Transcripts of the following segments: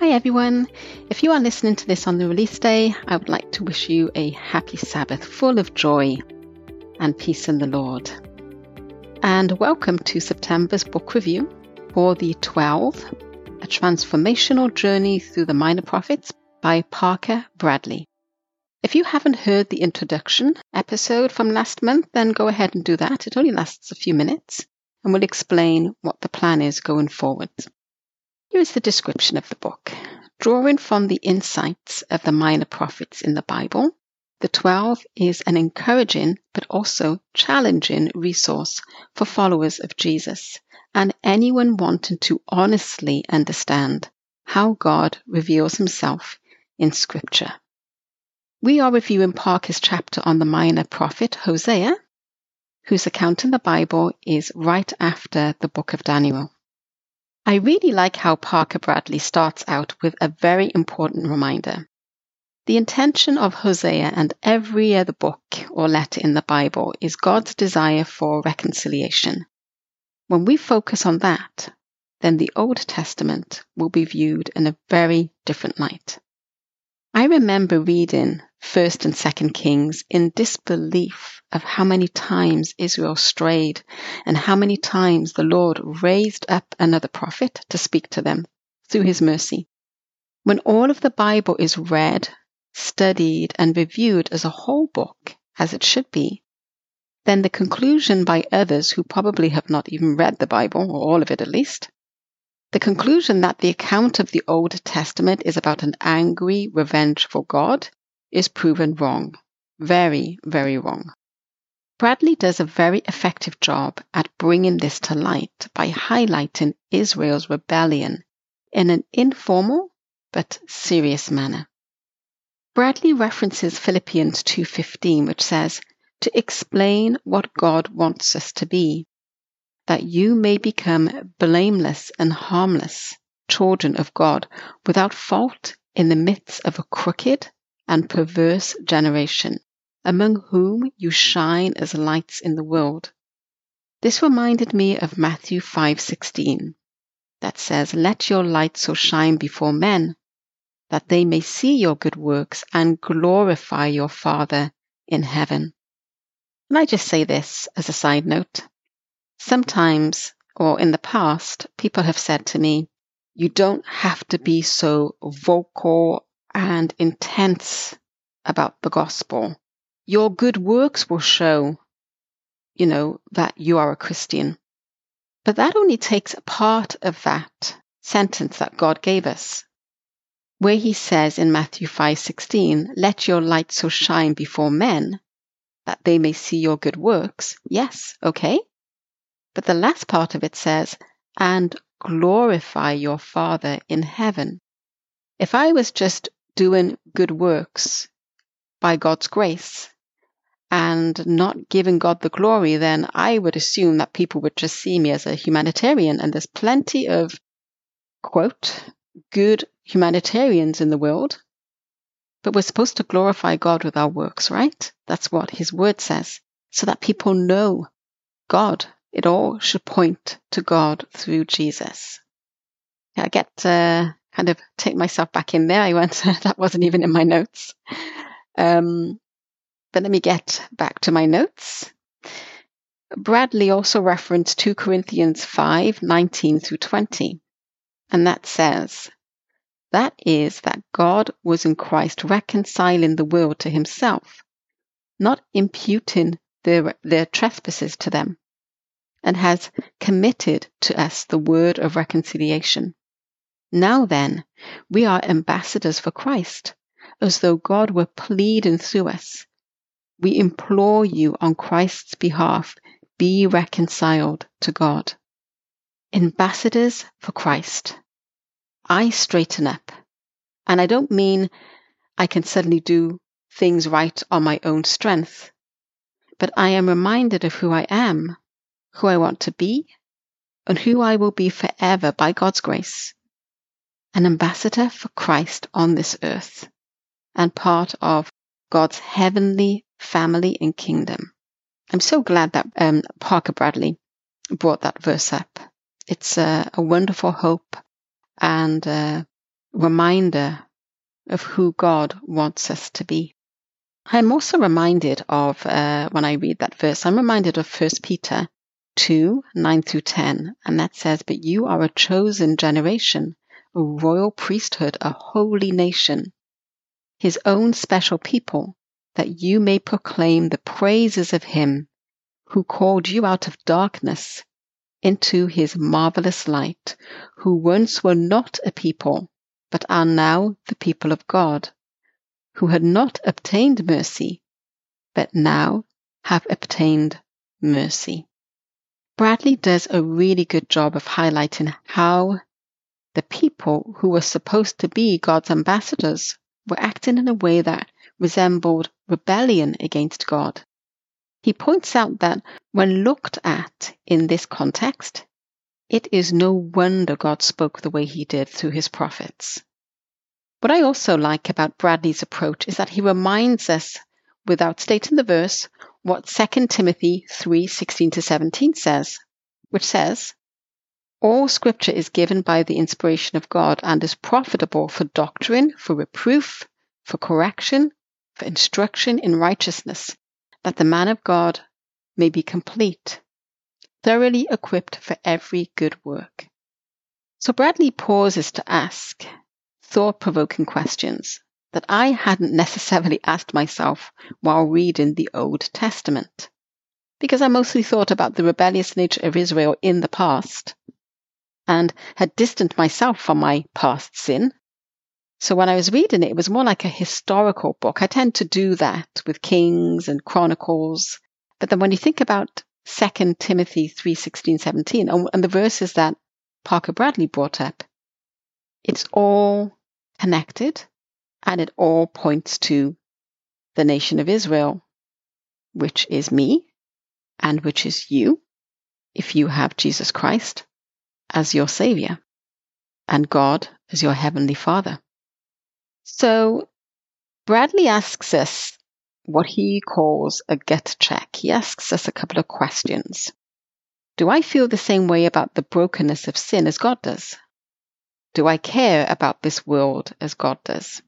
Hi everyone. If you are listening to this on the release day, I would like to wish you a happy Sabbath full of joy and peace in the Lord. And welcome to September's book review for the 12, A Transformational Journey Through the Minor Prophets by Parker Bradley. If you haven't heard the introduction episode from last month, then go ahead and do that. It only lasts a few minutes and will explain what the plan is going forward. Here is the description of the book. Drawing from the insights of the minor prophets in the Bible, the 12 is an encouraging but also challenging resource for followers of Jesus and anyone wanting to honestly understand how God reveals himself in Scripture. We are reviewing Parker's chapter on the minor prophet Hosea, whose account in the Bible is right after the book of Daniel. I really like how Parker Bradley starts out with a very important reminder. The intention of Hosea and every other book or letter in the Bible is God's desire for reconciliation. When we focus on that, then the Old Testament will be viewed in a very different light. I remember reading 1st and 2nd Kings in disbelief of how many times Israel strayed and how many times the Lord raised up another prophet to speak to them through his mercy. When all of the Bible is read, studied, and reviewed as a whole book, as it should be, then the conclusion by others who probably have not even read the Bible, or all of it at least, the conclusion that the account of the Old Testament is about an angry, revengeful God is proven wrong. Very, very wrong. Bradley does a very effective job at bringing this to light by highlighting Israel's rebellion in an informal but serious manner. Bradley references Philippians 2:15 which says to explain what God wants us to be that you may become blameless and harmless children of God without fault in the midst of a crooked and perverse generation, among whom you shine as lights in the world. This reminded me of Matthew 5:16 that says, "Let your light so shine before men that they may see your good works and glorify your Father in heaven." And I just say this as a side note. Sometimes, or in the past, people have said to me, you don't have to be so vocal and intense about the gospel. Your good works will show, you know, that you are a Christian. But that only takes a part of that sentence that God gave us, where he says in Matthew 5:16, "Let your light so shine before men that they may see your good works." Yes, okay? But the last part of it says, and glorify your Father in heaven. If I was just doing good works by God's grace and not giving God the glory, then I would assume that people would just see me as a humanitarian. And there's plenty of, quote, good humanitarians in the world. But we're supposed to glorify God with our works, right? That's what his word says, so that people know God it all should point to God through Jesus. I get to kind of take myself back in there. I went, that wasn't even in my notes. Um, but let me get back to my notes. Bradley also referenced 2 Corinthians 5 19 through 20. And that says, That is, that God was in Christ reconciling the world to himself, not imputing their, their trespasses to them and has committed to us the word of reconciliation. Now then, we are ambassadors for Christ, as though God were pleading through us. We implore you on Christ's behalf, be reconciled to God. Ambassadors for Christ. I straighten up. And I don't mean I can suddenly do things right on my own strength, but I am reminded of who I am who I want to be, and who I will be forever by God's grace. An ambassador for Christ on this earth, and part of God's heavenly family and kingdom. I'm so glad that um, Parker Bradley brought that verse up. It's a, a wonderful hope and uh, reminder of who God wants us to be. I'm also reminded of, uh, when I read that verse, I'm reminded of 1 Peter 2 9 through 10. And that says, But you are a chosen generation, a royal priesthood, a holy nation, his own special people, that you may proclaim the praises of him who called you out of darkness into his marvelous light, who once were not a people, but are now the people of God who had not obtained mercy, but now have obtained mercy. Bradley does a really good job of highlighting how the people who were supposed to be God's ambassadors were acting in a way that resembled rebellion against God. He points out that when looked at in this context, it is no wonder God spoke the way he did through his prophets. What I also like about Bradley's approach is that he reminds us, without stating the verse, what 2 Timothy 3 16 to 17 says, which says, All scripture is given by the inspiration of God and is profitable for doctrine, for reproof, for correction, for instruction in righteousness, that the man of God may be complete, thoroughly equipped for every good work. So Bradley pauses to ask, thought provoking questions that I hadn't necessarily asked myself while reading the Old Testament. Because I mostly thought about the rebellious nature of Israel in the past and had distanced myself from my past sin. So when I was reading it, it was more like a historical book. I tend to do that with Kings and Chronicles. But then when you think about 2 Timothy 3 16, 17, and the verses that Parker Bradley brought up, it's all connected and it all points to the nation of Israel, which is me and which is you if you have Jesus Christ as your Savior and God as your Heavenly Father. So Bradley asks us what he calls a gut check. He asks us a couple of questions. Do I feel the same way about the brokenness of sin as God does? Do I care about this world as God does?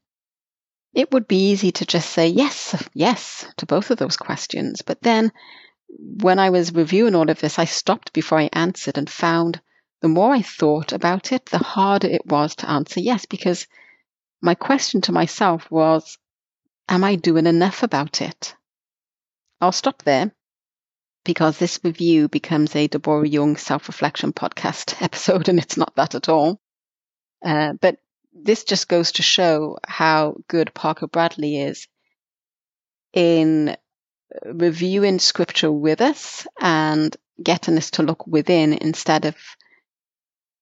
It would be easy to just say yes, yes to both of those questions. But then when I was reviewing all of this, I stopped before I answered and found the more I thought about it, the harder it was to answer yes, because my question to myself was, am I doing enough about it? I'll stop there because this review becomes a Deborah Young self reflection podcast episode, and it's not that at all. Uh, but this just goes to show how good Parker Bradley is in reviewing scripture with us and getting us to look within instead of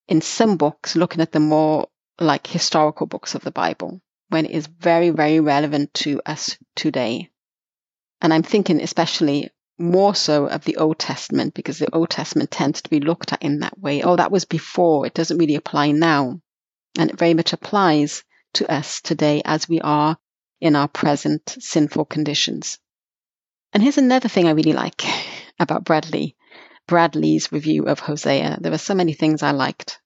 in some books looking at the more like historical books of the Bible when it is very, very relevant to us today. And I'm thinking especially more so of the Old Testament because the Old Testament tends to be looked at in that way. Oh, that was before. It doesn't really apply now. And it very much applies to us today as we are in our present sinful conditions. And here's another thing I really like about Bradley, Bradley's review of Hosea. There are so many things I liked.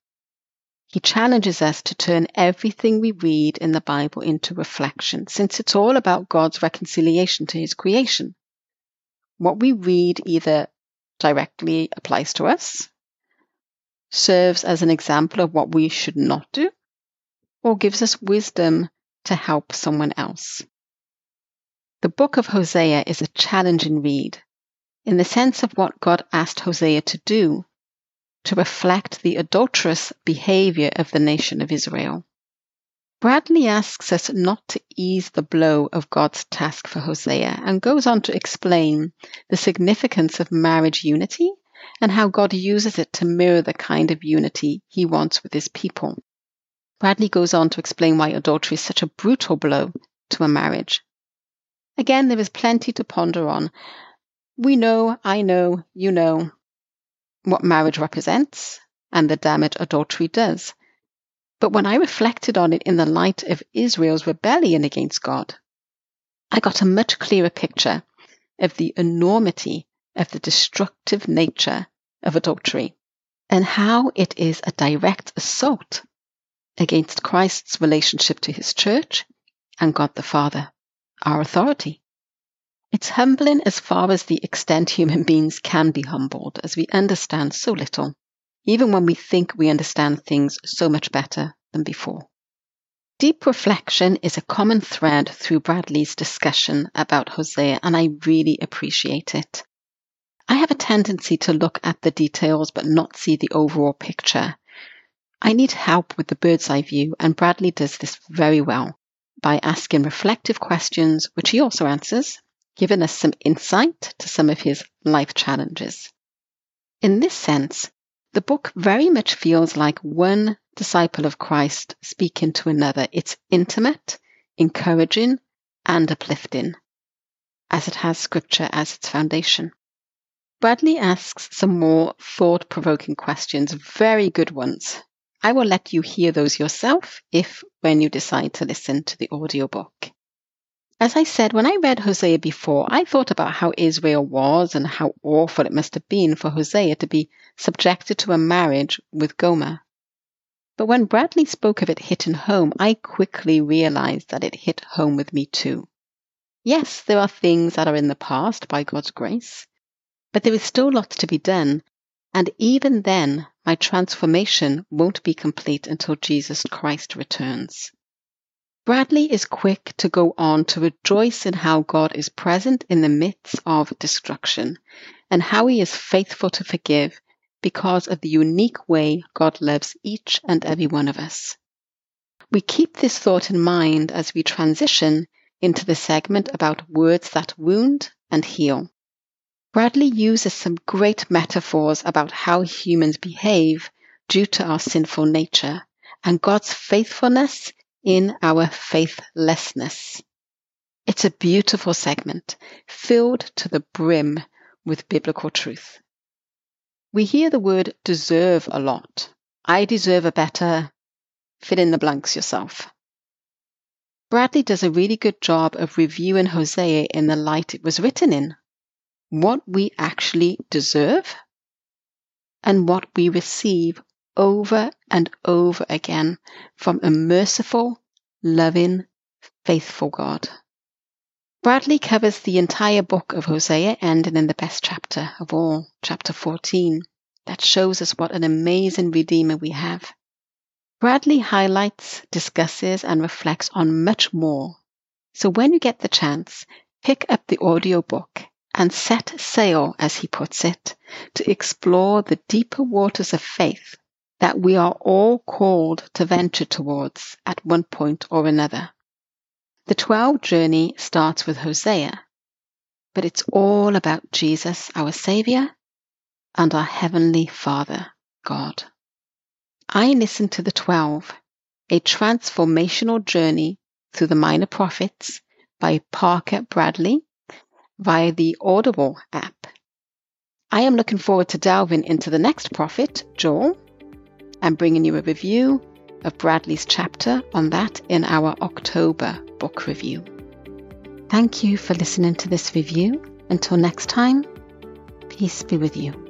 He challenges us to turn everything we read in the Bible into reflection, since it's all about God's reconciliation to his creation. What we read either directly applies to us serves as an example of what we should not do, or gives us wisdom to help someone else. The book of Hosea is a challenging read in the sense of what God asked Hosea to do to reflect the adulterous behavior of the nation of Israel. Bradley asks us not to ease the blow of God's task for Hosea and goes on to explain the significance of marriage unity and how God uses it to mirror the kind of unity he wants with his people. Bradley goes on to explain why adultery is such a brutal blow to a marriage. Again, there is plenty to ponder on. We know, I know, you know what marriage represents and the damage adultery does. But when I reflected on it in the light of Israel's rebellion against God, I got a much clearer picture of the enormity of the destructive nature of adultery and how it is a direct assault against Christ's relationship to his church and God the Father, our authority. It's humbling as far as the extent human beings can be humbled, as we understand so little, even when we think we understand things so much better than before. Deep reflection is a common thread through Bradley's discussion about Hosea, and I really appreciate it. I have a tendency to look at the details but not see the overall picture. I need help with the bird's eye view, and Bradley does this very well by asking reflective questions, which he also answers, giving us some insight to some of his life challenges. In this sense, the book very much feels like one disciple of Christ speaking to another. It's intimate, encouraging, and uplifting, as it has scripture as its foundation. Bradley asks some more thought provoking questions, very good ones. I will let you hear those yourself if when you decide to listen to the audiobook. As I said, when I read Hosea before, I thought about how Israel was and how awful it must have been for Hosea to be subjected to a marriage with Gomer. But when Bradley spoke of it hitting home, I quickly realized that it hit home with me too. Yes, there are things that are in the past by God's grace, but there is still lots to be done. And even then, my transformation won't be complete until Jesus Christ returns. Bradley is quick to go on to rejoice in how God is present in the midst of destruction and how he is faithful to forgive because of the unique way God loves each and every one of us. We keep this thought in mind as we transition into the segment about words that wound and heal. Bradley uses some great metaphors about how humans behave due to our sinful nature and God's faithfulness in our faithlessness. It's a beautiful segment filled to the brim with biblical truth. We hear the word deserve a lot. I deserve a better, fill in the blanks yourself. Bradley does a really good job of reviewing Hosea in the light it was written in. What we actually deserve and what we receive over and over again from a merciful, loving, faithful God. Bradley covers the entire book of Hosea, ending in the best chapter of all, chapter 14, that shows us what an amazing Redeemer we have. Bradley highlights, discusses, and reflects on much more. So when you get the chance, pick up the audio book and set sail, as he puts it, to explore the deeper waters of faith that we are all called to venture towards at one point or another. The 12 journey starts with Hosea, but it's all about Jesus, our Savior, and our Heavenly Father, God. I listened to the 12, a transformational journey through the minor prophets by Parker Bradley via the Audible app. I am looking forward to delving into the next prophet, Joel, and bringing you a review of Bradley's chapter on that in our October book review. Thank you for listening to this review. Until next time, peace be with you.